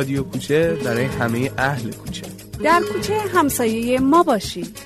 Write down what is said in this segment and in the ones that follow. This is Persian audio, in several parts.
رادیو کوچه برای همه اهل کوچه. در کوچه همسایه ما باشید.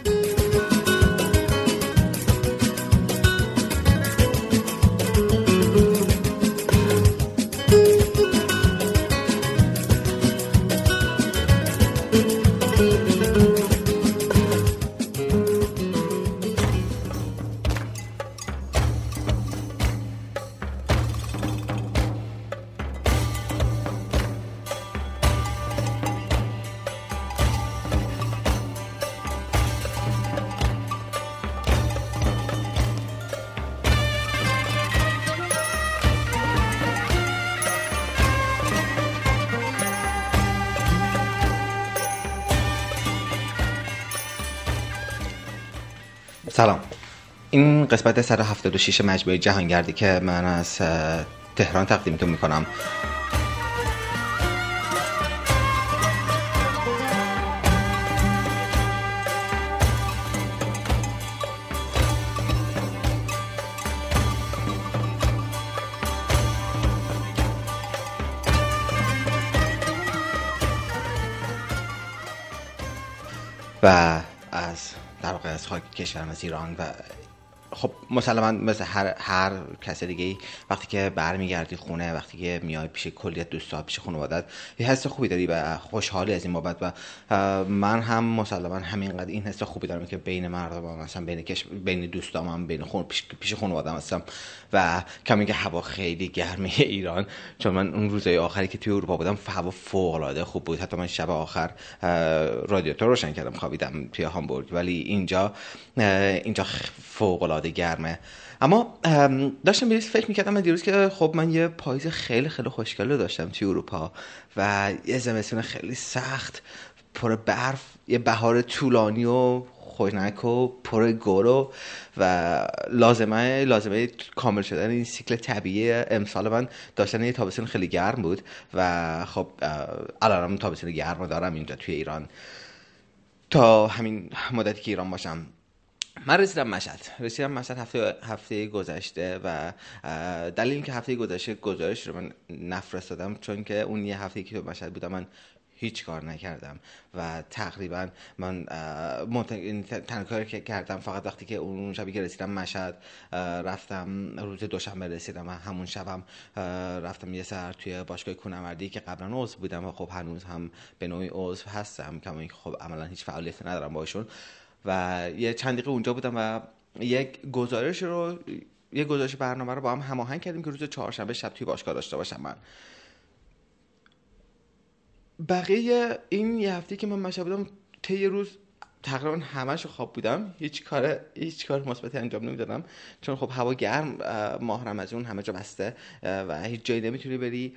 این قسمت 176 مجموعه جهانگردی که من از تهران تقدیمتون می‌کنم. و از در واقع از خاک کشورم از ایران و خب مسلما مثل هر, هر کس دیگه وقتی که برمیگردی خونه وقتی که میای پیش کلیت دوستا پیش خانوادت یه حس خوبی داری و خوشحالی از این بابت و من هم مسلما همینقدر این حس خوبی دارم که بین مردم مثلا بین کش... بین دوستام هم بین خون... پیش, پیش خانوادم هستم و کمی که هوا خیلی گرمه ایران. چون من اون روزهای آخری که توی اروپا بودم هوا فوق العاده خوب بود. حتی من شب آخر رادیاتور روشن کردم خوابیدم توی هامبورگ. ولی اینجا اینجا فوق العاده گرمه. اما داشتم بیریز فکر می‌کردم دیروز که خب من یه پاییز خیلی خیلی خوشگل رو داشتم توی اروپا و یه زمستون خیلی سخت پر برف یه بهار طولانی و خوشنک و پر گل و لازمه لازمه کامل شدن این سیکل طبیعی امسال من داشتن یه تابستون خیلی گرم بود و خب الانم تابستون گرم دارم اینجا توی ایران. تا همین مدتی که ایران باشم. من رسیدم مشهد. رسیدم مشهد هفته هفته گذشته و دلیل که هفته گذشته گزارش رو من نفرستادم چون که اون یه هفته که مشهد بودم من هیچ کار نکردم و تقریبا من تنها کاری که کردم فقط وقتی که اون شبی که رسیدم مشهد رفتم روز دوشنبه رسیدم و همون شبم رفتم یه سر توی باشگاه کونوردی که قبلا عضو بودم و خب هنوز هم به نوعی عضو هستم کما اینکه خب عملا هیچ فعالیتی ندارم باشون و یه چند دقیقه اونجا بودم و یک گزارش رو یه گزارش برنامه رو با هم هماهنگ کردیم که روز چهارشنبه شب توی باشگاه داشته باشم من. بقیه این یه هفته که من مشهد بودم طی روز تقریبا همش خواب بودم. هیچ کار هیچ کار مثبتی انجام نمی‌دادم. چون خب هوا گرم ماه رمضان همه جا بسته و هیچ جایی نمی‌تونی بری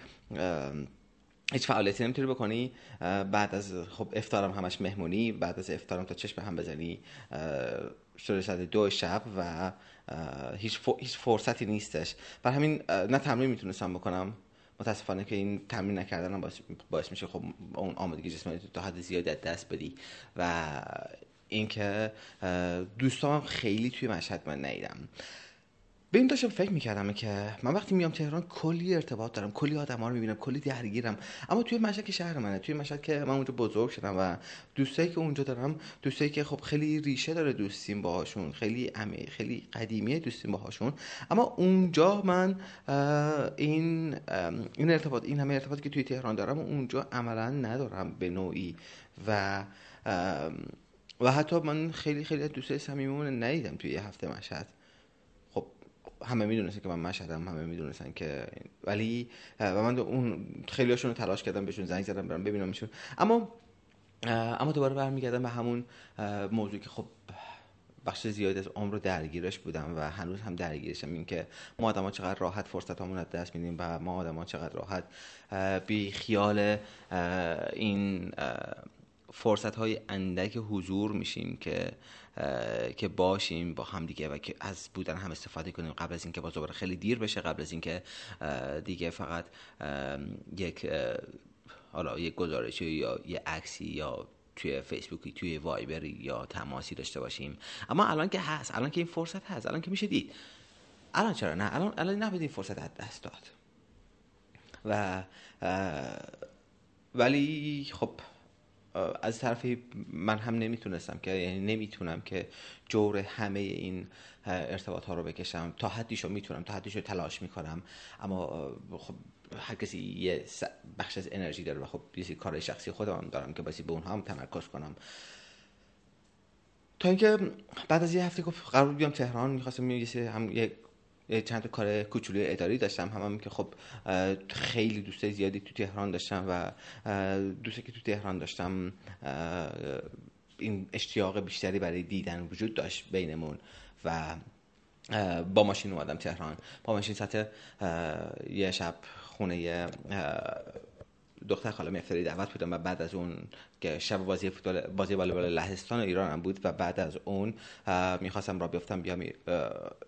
هیچ فعالیتی نمی‌تونی بکنی بعد از خب افتارم همش مهمونی بعد از افتارم تا چشم هم بزنی شده شده دو شب و هیچ, هیچ فرصتی نیستش. بر همین نه تمرین می‌تونستم بکنم. متاسفانه که این تمرین نکردن باعث, باعث میشه خب اون آمادگی جسمانی تا حد زیادی از دست بدی. و اینکه دوستام خیلی توی مشهد من ندیدم. به این داشتم فکر می‌کردم که من وقتی میام تهران کلی ارتباط دارم کلی آدم ها رو می‌بینم کلی درگیرم. اما توی مشهد که شهر منه توی مشهد که من اونجا بزرگ شدم و دوستایی که اونجا دارم دوستایی که خب خیلی ریشه داره دوستیم باهاشون خیلی عمیق خیلی قدیمی دوستیم باهاشون. اما اونجا من این این ارتباط این همه ارتباطی که توی تهران دارم اونجا عملا ندارم به نوعی. و و حتی من خیلی خیلی دوستای صمیمیمون ندیدم توی یه هفته مشهد. همه می‌دونستن که من مشهدم همه می‌دونستن که ولی و من اون خیلی هاشون رو تلاش کردم بهشون زنگ زدم برم ببینمشون اما اما دوباره برمیگردم به همون موضوعی که خب بخش زیادی از عمر رو درگیرش بودم و هنوز هم درگیرشم این که ما آدم ها چقدر راحت فرصت همون از دست میدیم و ما آدم ها چقدر راحت بی خیال این فرصت های اندک حضور میشیم که که باشیم با هم دیگه و که از بودن هم استفاده کنیم قبل از اینکه باز دوباره خیلی دیر بشه قبل از اینکه دیگه فقط یک حالا یک گزارشی یا یه عکسی یا توی فیسبوکی توی وایبری یا تماسی داشته باشیم. اما الان که هست الان که این فرصت هست الان که میشه دید. الان چرا نه؟ الان الان نباید این فرصت از دست داد. و ولی خب از طرفی من هم نمی‌تونستم که یعنی نمی‌تونم که جور همه این ارتباط ها رو بکشم. تا حدیشو می‌تونم تا حدیشو تلاش می‌کنم. اما خب هر کسی یه بخش از انرژی داره و خب یه کار شخصی خودم دارم که باید به اونها هم تمرکز کنم. تا اینکه بعد از یه هفته گفت قرار بیام تهران می‌خواستم یه هم یه چند تا کار کوچولوی اداری داشتم. هم, هم که خب خیلی دوستای زیادی تو تهران داشتم و دوستی که تو تهران داشتم این اشتیاق بیشتری برای دیدن وجود داشت بینمون و با ماشین اومدم تهران. با ماشین سطح یه شب خونه دختر خاله مفتری دعوت بودم و بعد از اون که شب بازی فوتبال بازی والیبال لهستان ایران هم بود و بعد از اون می‌خواستم را بیفتم بیام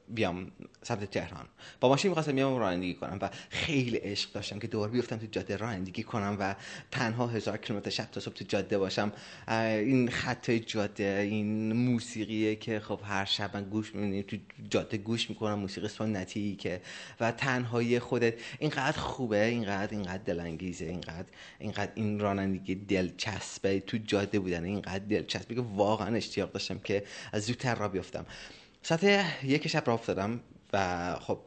بیام سمت تهران. با ماشین می‌خواستم بیام رانندگی کنم و خیلی عشق داشتم که دور بیفتم تو جاده رانندگی کنم و تنها هزار کیلومتر شب تا صبح تو جاده باشم. این خط جاده این موسیقیه که خب هر شب من گوش می‌کنم تو جاده گوش می‌کنم موسیقی سنتی که و تنهایی خودت. اینقدر خوبه اینقدر اینقدر دلانگیزه اینقدر اینقدر این رانندگی دلچسب. به تو جاده بودن. اینقدر دلچسبی که واقعا اشتیاق داشتم که از زودتر را بیفتم. ساعت یک شب را افتادم و خب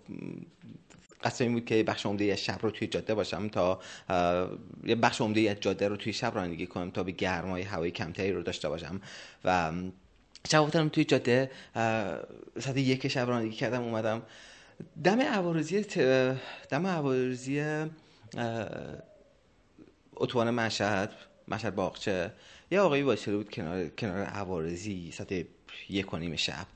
قصد این بود که بخش عمده از شب رو توی جاده باشم تا یه بخش عمده از جاده رو توی شب رانندگی کنم تا به گرمای هوای کمتری رو داشته باشم. و شب افتادم توی جاده ساعت یک شب رانندگی کردم اومدم. دم عوارضی دم عوارضی اتوبان مشهد مشهد باغچه. یه آقایی وایساده بود کنار کنار عوارضی ساعت یک و نیم شب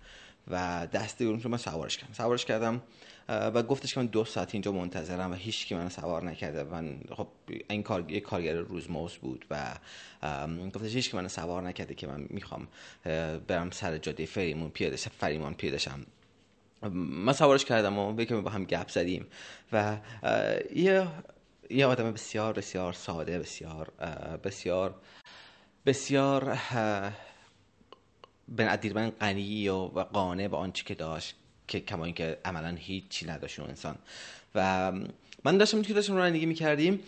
و دست رو من سوارش کردم. سوارش کردم و گفتش که من دو ساعت اینجا منتظرم و هیچ کی من سوار نکرده. من خب این کار یک کارگر روزموز بود و گفتش هیچ کی من سوار نکرده که من می‌خوام برم سر جاده فریمون پیاده فریمان پیاده شم. من سوارش کردم و به با هم گپ زدیم و یه یه آدم بسیار بسیار ساده بسیار بسیار بسیار به من غنی و قانع به آنچه که داشت که کما اینکه عملا هیچی نداشت اون انسان. و من داشتم که داشتم رانندگی می‌کردیم؟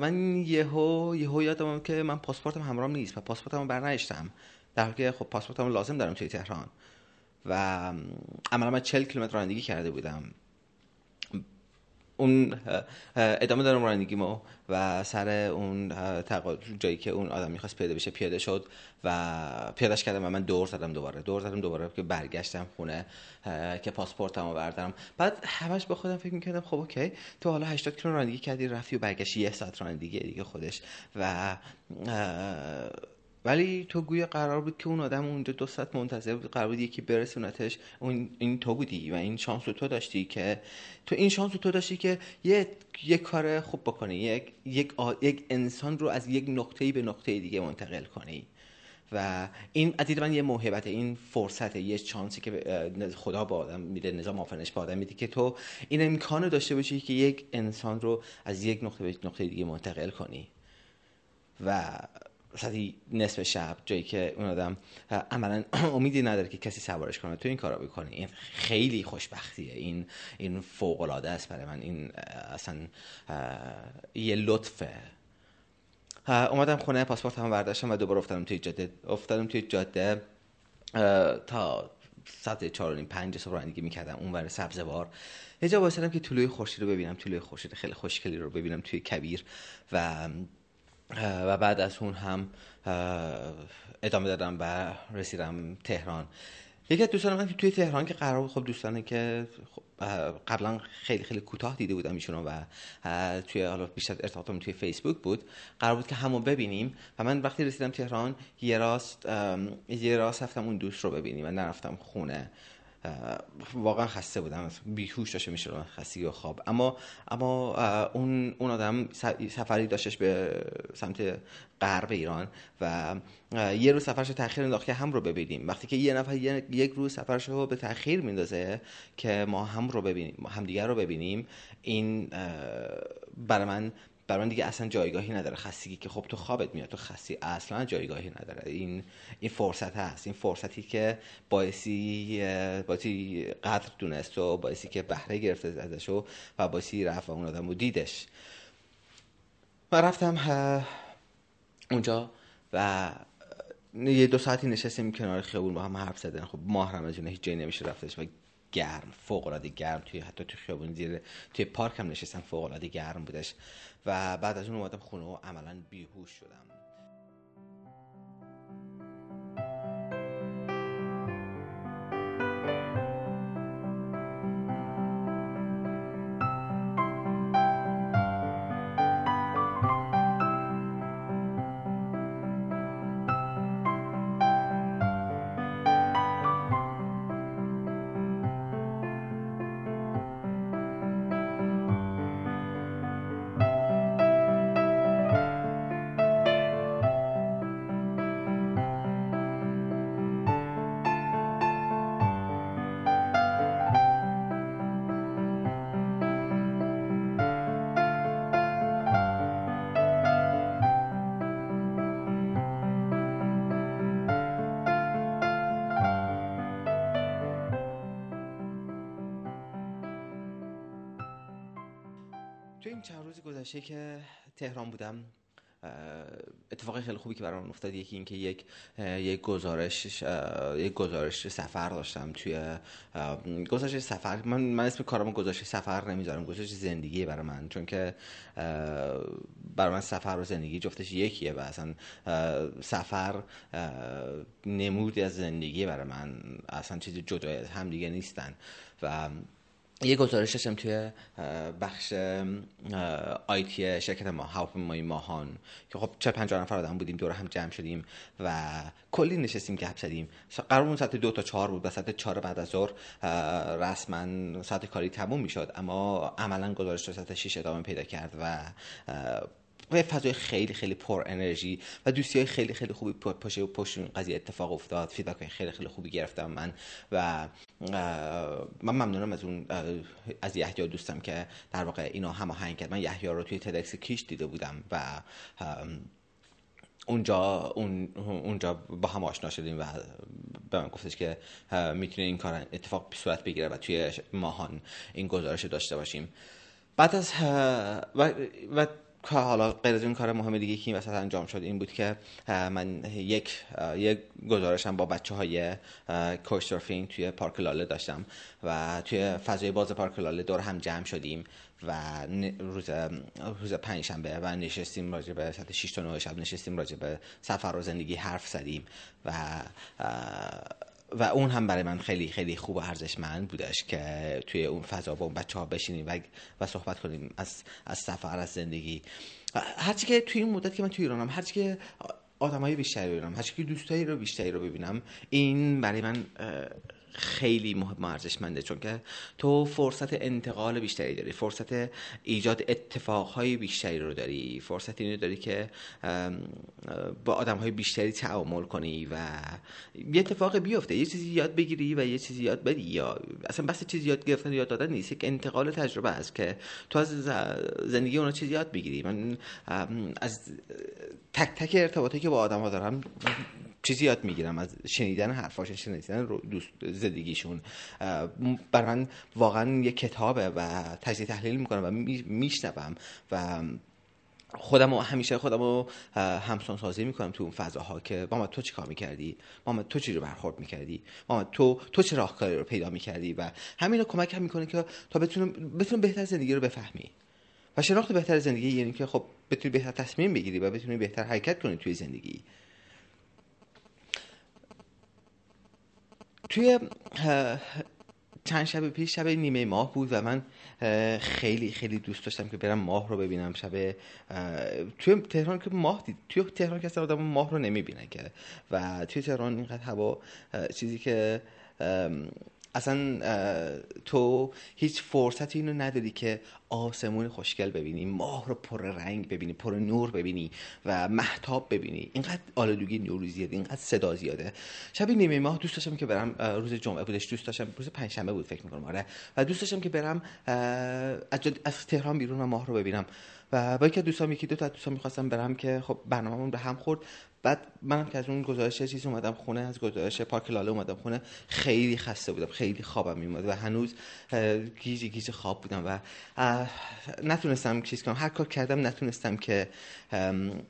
من یهو یهو یادم که من پاسپورتم همراه نیست و پاسپورتمو برنگشتم در حالی که خب پاسپورتمو لازم دارم توی تهران. و عملا من 40 کیلومتر رانندگی کرده بودم. اون ادامه دارم رانندگیمو و سر اون جایی که اون آدم می‌خواست پیاده بشه پیاده شد و پیادش کردم و من دور زدم دوباره. دور زدم دوباره که برگشتم خونه که پاسپورتمو بردارم بعد همش به خودم فکر می‌کردم خب اوکی. تو حالا 80 کیلو رانندگی کردی رفتی و برگشتی یه ساعت رانندگی دیگه خودش و ولی تو گویا قرار بود که اون آدم اونجا دو ساعت منتظر بود قرار بود یکی برسونتش اون این تو بودی و این شانس تو داشتی که تو این شانس تو داشتی که یه یک کار خوب بکنی. یک یک, یک انسان رو از یک نقطه به نقطه دیگه منتقل کنی. و این عدید من یه موهبت این فرصت یه چانسی که خدا با آدم میده نظام آفرینش با آدم میده که تو این امکان داشته باشی که یک انسان رو از یک نقطه به نقطه دیگه منتقل کنی. و ساعتی نصف شب جایی که اون آدم عملا امیدی نداره که کسی سوارش کنه. تو این کارا بکنی. این خیلی خوشبختیه. این این فوق العاده است برای من. این اصلا یه لطفه. اومدم خونه پاسپورت هم برداشتم و دوباره افتادم توی جاده. افتادم توی جاده تا ساعت چهار و پنج صبح رانندگی می‌کردم. اون ور سبزوار. یه جا که طلوع خورشید رو ببینم. طلوع خورشید خیلی خوشگلی رو ببینم توی کبیر. و و بعد از اون هم ادامه دادم و رسیدم تهران. یکی از دوستان من که توی تهران که قرار خب دوستانه که خب، قبلا خیلی خیلی کوتاه دیده بودم ایشون و توی حالا بیشتر ارتباطم توی فیسبوک بود قرار بود که همون ببینیم و من وقتی رسیدم تهران یه راست یه راست رفتم اون دوست رو ببینیم و نرفتم خونه. واقعا خسته بودم. بیهوش داشته میشه خستگی و خواب. اما اما اون اون آدم سفری داشتش به سمت غرب ایران و یه روز سفرش تاخیر انداخت که هم رو ببینیم. وقتی که یه نفر یک روز سفرش رو به تاخیر میندازه که ما هم رو ببینیم همدیگر رو ببینیم این برای من برای من دیگه اصلا جایگاهی نداره خستگی که خب تو خوابت میاد تو خستی اصلا جایگاهی نداره. این این فرصت هست. این فرصتی که باعثی باعثی قدر دونست و باعثی که بهره گرفته ازش و باعثی رفت و اون آدم رو دیدش. و رفتم اونجا و یه دو ساعتی نشستیم کنار خیابون با هم حرف زدن. خب ماه رمضان هیچ جایی نمیشه رفتش و گرم فوق العاده گرم توی حتی توی خیابون زیر توی پارک هم نشستم فوق العاده گرم بودش. و بعد از اون اومدم خونه و عملا بیهوش شدم. این چند روز گذشته که تهران بودم. اتفاق خیلی خوبی که برام افتاد یکی اینکه یک یک گزارش یک گزارش سفر داشتم توی گزارش سفر من من اسم کارم گزارش سفر نمی‌ذارم گزارش زندگی برای من چون که برای من سفر و زندگی جفتش یکیه و اصلا سفر نمودی از زندگی برای من اصلا چیزی جدای هم دیگه نیستن. و یه گزارش داشتم توی بخش آیتی شرکت ما هواپیمایی ماهان که خب چه پنجاه نفر آدم بودیم دور هم جمع شدیم و کلی نشستیم گپ زدیم. قرار اون ساعت دو تا چهار بود و ساعت چهار بعد از ظهر رسما ساعت کاری تموم می‌شد. اما عملا گزارش تا ساعت 6 ادامه پیدا کرد و و فضای خیلی خیلی پر انرژی و دوستی های خیلی خیلی خوبی پشت پشت قضیه اتفاق افتاد. فیدبک خیلی خیلی خوبی گرفتم من و من ممنونم از اون از یحیی دوستم که در واقع اینا هماهنگ کرد. من یحیی رو توی تدکس کیش دیده بودم و اونجا اون اونجا با هم آشنا شدیم و به من گفتش که می‌تونه این کار اتفاق صورت بگیره و توی ماهان این گزارش داشته باشیم. بعد از و, و حالا غیر از این کار مهم دیگه که این وسط انجام شد این بود که من یک یک گزارشم با بچه های کوچ توی پارک لاله داشتم و توی فضای باز پارک لاله دور هم جمع شدیم و روز روز پنجشنبه و نشستیم راجع به ساعت 6 تا 9 شب نشستیم راجع به سفر و زندگی حرف زدیم و و اون هم برای من خیلی خیلی خوب و ارزشمند بودش که توی اون فضا با اون بچه ها بشینیم و, و صحبت کنیم از, از سفر از زندگی. هرچی که توی این مدت که من توی ایرانم هرچی که آدمای بیشتری ببینم هرچی که دوستایی رو بیشتری رو ببینم این برای من خیلی مهم ارزشمنده چون که تو فرصت انتقال بیشتری داری فرصت ایجاد اتفاقهای بیشتری رو داری فرصت اینو داری که با آدمهای بیشتری تعامل کنی و یه اتفاق بیفته یه چیزی یاد بگیری و یه چیزی یاد بدی یا اصلا بس چیزی یاد گرفتن یاد دادن نیست یک انتقال تجربه است که تو از زندگی اونا چیزی یاد بگیری. من از تک تک ارتباطی که با آدم ها دارم چیزی یاد می‌گیرم از شنیدن حرفاشون شنیدن دوست زندگیشون. بر من واقعا یه کتابه و تجزیه تحلیل می‌کنم و میشنوم و خودم همیشه خودم رو همسان سازی می‌کنم تو اون فضاها که ماما تو چی کار می‌کردی؟ ماما تو چی رو برخورد می‌کردی؟ ماما تو تو چه راهکاری رو پیدا می‌کردی؟ و همین رو کمک هم می‌کنه که تا بتونم بتونم بهتر زندگی رو بفهمی. و شناخت بهتر زندگی یعنی که خب بتونی بهتر تصمیم بگیری و بتونی بهتر حرکت کنی توی زندگی. توی چند شب پیش شب نیمه ماه بود و من خیلی خیلی دوست داشتم که برم ماه رو ببینم. شب توی تهران که ماه دید توی تهران کسی آدم ماه رو نمی‌بینه که. و توی تهران اینقدر هوا چیزی که اصلا تو هیچ فرصتی اینو نداری که آسمون خوشگل ببینی ماه رو پر رنگ ببینی پر نور ببینی و محتاب ببینی. اینقدر آلودگی نور زیاده اینقدر صدا زیاده. شب نیمه ماه دوست داشتم که برم روز جمعه بودش دوست داشتم روز پنجشنبه بود فکر می‌کنم آره. و دوست داشتم که برم از, از تهران بیرون و ماه رو ببینم. و با یکی دوستان یکی دو تا دوستان می‌خواستم برم که خب برنامه‌مون به هم خورد بعد منم که از اون گزارش چیز اومدم خونه از گزارش پارک لاله اومدم خونه خیلی خسته بودم خیلی خوابم میومد و هنوز گیج گیج خواب بودم و نتونستم چیز کنم. هر کار کردم نتونستم که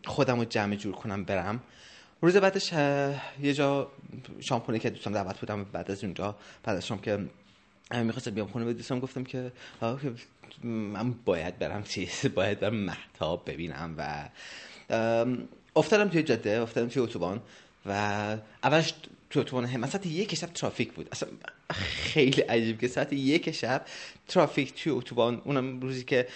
خودم رو جمع جور کنم برم. روز بعدش یه جا شامپونه که دوستم دعوت بودم بعد از اونجا بعد از شام که می‌خواستم بیام خونه به گفتم که من باید برم چیز باید برم محتاب ببینم و افتادم توی جاده افتادم توی اتوبان و اولش تو اتوبان هم ساعت یک شب ترافیک بود. اصلا خیلی عجیب که ساعت یک شب ترافیک توی اتوبان اونم روزی که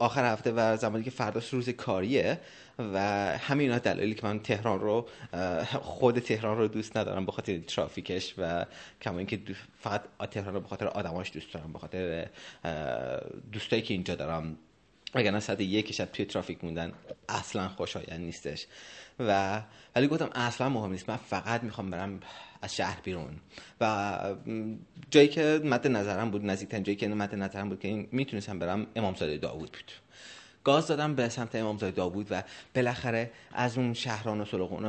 آخر هفته و زمانی که فرداش روز کاریه و همین اینا دلایلی که من تهران رو خود تهران رو دوست ندارم به خاطر ترافیکش و کما اینکه فقط تهران رو به خاطر آدماش دوست دارم به خاطر دوستایی که اینجا دارم. اگر ساعت یک شب توی ترافیک موندن اصلا خوشایند نیستش. و ولی گفتم اصلا مهم نیست. من فقط می‌خوام برم از شهر بیرون. و جایی که مد نظرم بود نزدیکترین جایی که مد نظرم بود که می‌تونستم برم امامزاده داوود بود. گاز دادم به سمت امامزاده داوود و بالاخره از اون شهران و سلوقون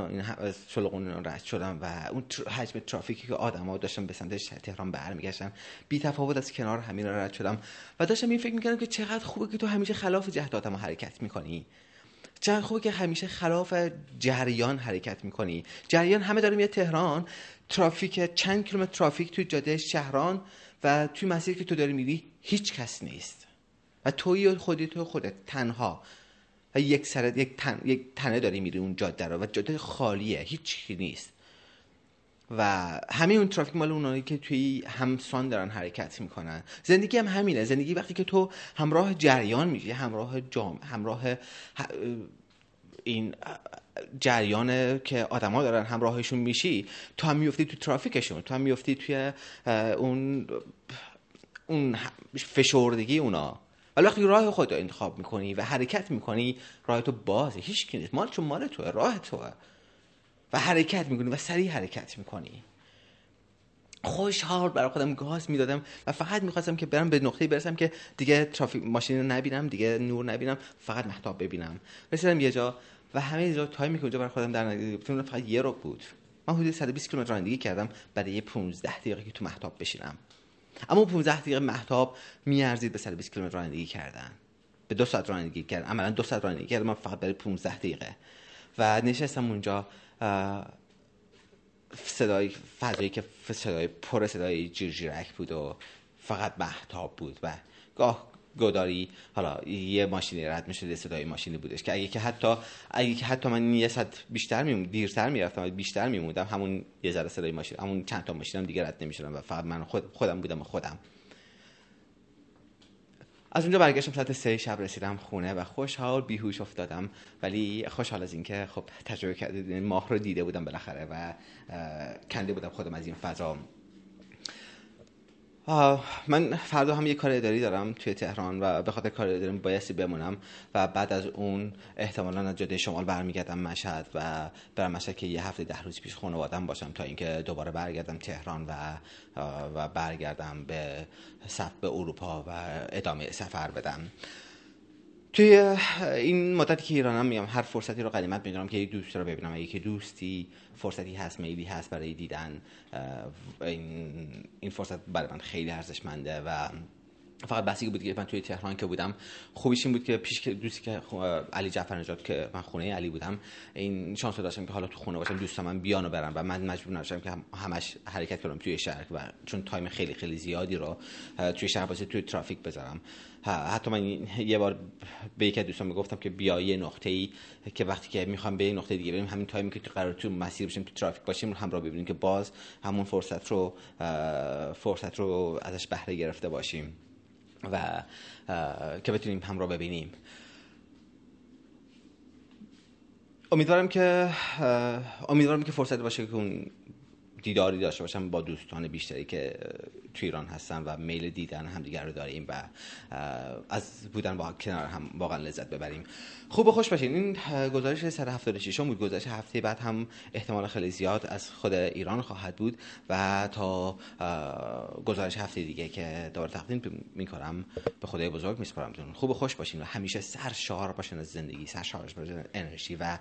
این رد شدم و اون حجم ترافیکی که آدما داشتم به سمت تهران برمیگشتن بی تفاوت از کنار همین رد شدم و داشتم این فکر می‌کردم که چقدر خوبه که تو همیشه خلاف جهت آدم حرکت می‌کنی. چقدر خوبه که همیشه خلاف جریان حرکت می‌کنی. جریان همه داره میاد تهران ترافیک چند کیلومتر ترافیک توی جاده شهران و توی مسیر که تو داری میری هیچ کس نیست. و توی خودی تو خودت تنها. و یک سرت یک, تن، یک تنه داری میری اون جاده رو و جاده خالیه هیچ نیست. و همین اون ترافیک مال اونایی که توی همسان دارن حرکت می‌کنن. زندگی هم همینه. زندگی وقتی که تو همراه جریان میشی همراه جام همراه این جریان که آدما دارن همراهشون میشی تو هم میفتی تو ترافیکشون. تو هم میفتی توی اون اون فشردگی اونا. ولی وقتی راه خود رو انتخاب می‌کنی و حرکت می‌کنی راه تو بازه. هیچ نیست. مال چون مال توه راه توه. و حرکت می‌کنی و سریع حرکت می‌کنی. خوشحال برای خودم گاز می‌دادم و فقط می‌خواستم که برم به نقطه برسم که دیگه ترافیک ماشین نبینم دیگه نور نبینم فقط محتاب ببینم. رسیدم یه جا و همه جا تایمی که اونجا برای خودم در نگرفتم فقط یه رو بود. من حدود 120 کیلومتر رانندگی کردم برای 15 دقیقه که تو محتاب بشینم. اما 15 دقیقه محتاب میارزید به 120 کیلومتر رانندگی کردن. به دو ساعت رانندگی کردم عملا دو ساعت رانندگی کردم من فقط برای 15 دقیقه. و نشستم اونجا صدای فضایی که صدای پر صدای جیرجیرک بود و فقط محتاب بود و گاه گداری حالا یه ماشینی رد می‌شد صدای ماشینی بودش که اگه که حتی اگه که حتی من یه صد بیشتر میمون دیرتر می‌رفتم بیشتر میموندم همون یه ذره صدای ماشین همون چند تا ماشینم دیگه رد نمی‌شدم و فقط من خود خودم بودم و خودم. از اونجا برگشتم ساعت سه شب رسیدم خونه و خوشحال بیهوش افتادم. ولی خوشحال از اینکه خب تجربه کرده ماه رو دیده بودم بالاخره و کنده بودم خودم از این فضا. من فردا هم یه کار اداری دارم توی تهران و به خاطر کار اداری بایستی بمونم و بعد از اون احتمالا از جاده شمال برمیگردم مشهد و برم مشهد که یه هفته ده روز پیش خانوادم باشم تا اینکه دوباره برگردم تهران و و برگردم به سفر به اروپا و ادامه سفر بدم. توی این مدتی که ایرانم میام هر فرصتی رو قدیمت می‌دونم که یک دوست رو ببینم یکی دوستی فرصتی هست میلی هست برای دیدن. این, این فرصت برای من خیلی ارزشمنده و فقط بحثی بود که من توی تهران که بودم خوبیش این بود که پیش که دوستی که علی جعفر نجات که من خونه علی بودم این شانس داشتم که حالا تو خونه باشم دوستم من بیانو برم و من مجبور نشم که همش حرکت کنم توی شهر و چون تایم خیلی خیلی زیادی رو توی شهر واسه توی ترافیک بذارم. حتی من یه بار به یکی دوستان می‌گفتم که بیا یه نقطه که وقتی که می‌خوام به یه نقطه دیگه بریم همین تایمی که تو قرار تو مسیر باشیم تو ترافیک باشیم رو همراه ببینیم که باز همون فرصت رو فرصت رو ازش بهره گرفته باشیم. و که بتونیم همراه ببینیم. امیدوارم که امیدوارم که فرصت باشه که اون دیداری داشته باشم با دوستان بیشتری که تو ایران هستن و میل دیدن همدیگر رو داریم و از بودن با کنار هم واقعا لذت ببریم. خوب و خوش باشین. این گزارش 176 بود. گزارش هفته بعد هم احتمال خیلی زیاد از خود ایران خواهد بود و تا گزارش هفته دیگه که دوباره تقدیم می‌کنم به خدای بزرگ میسپارم خوب و خوش باشین و همیشه سرشار باشین از زندگی سرشار باشین انرژی و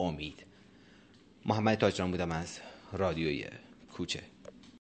امید. محمد تاجران بودم از رادیوی کوچه.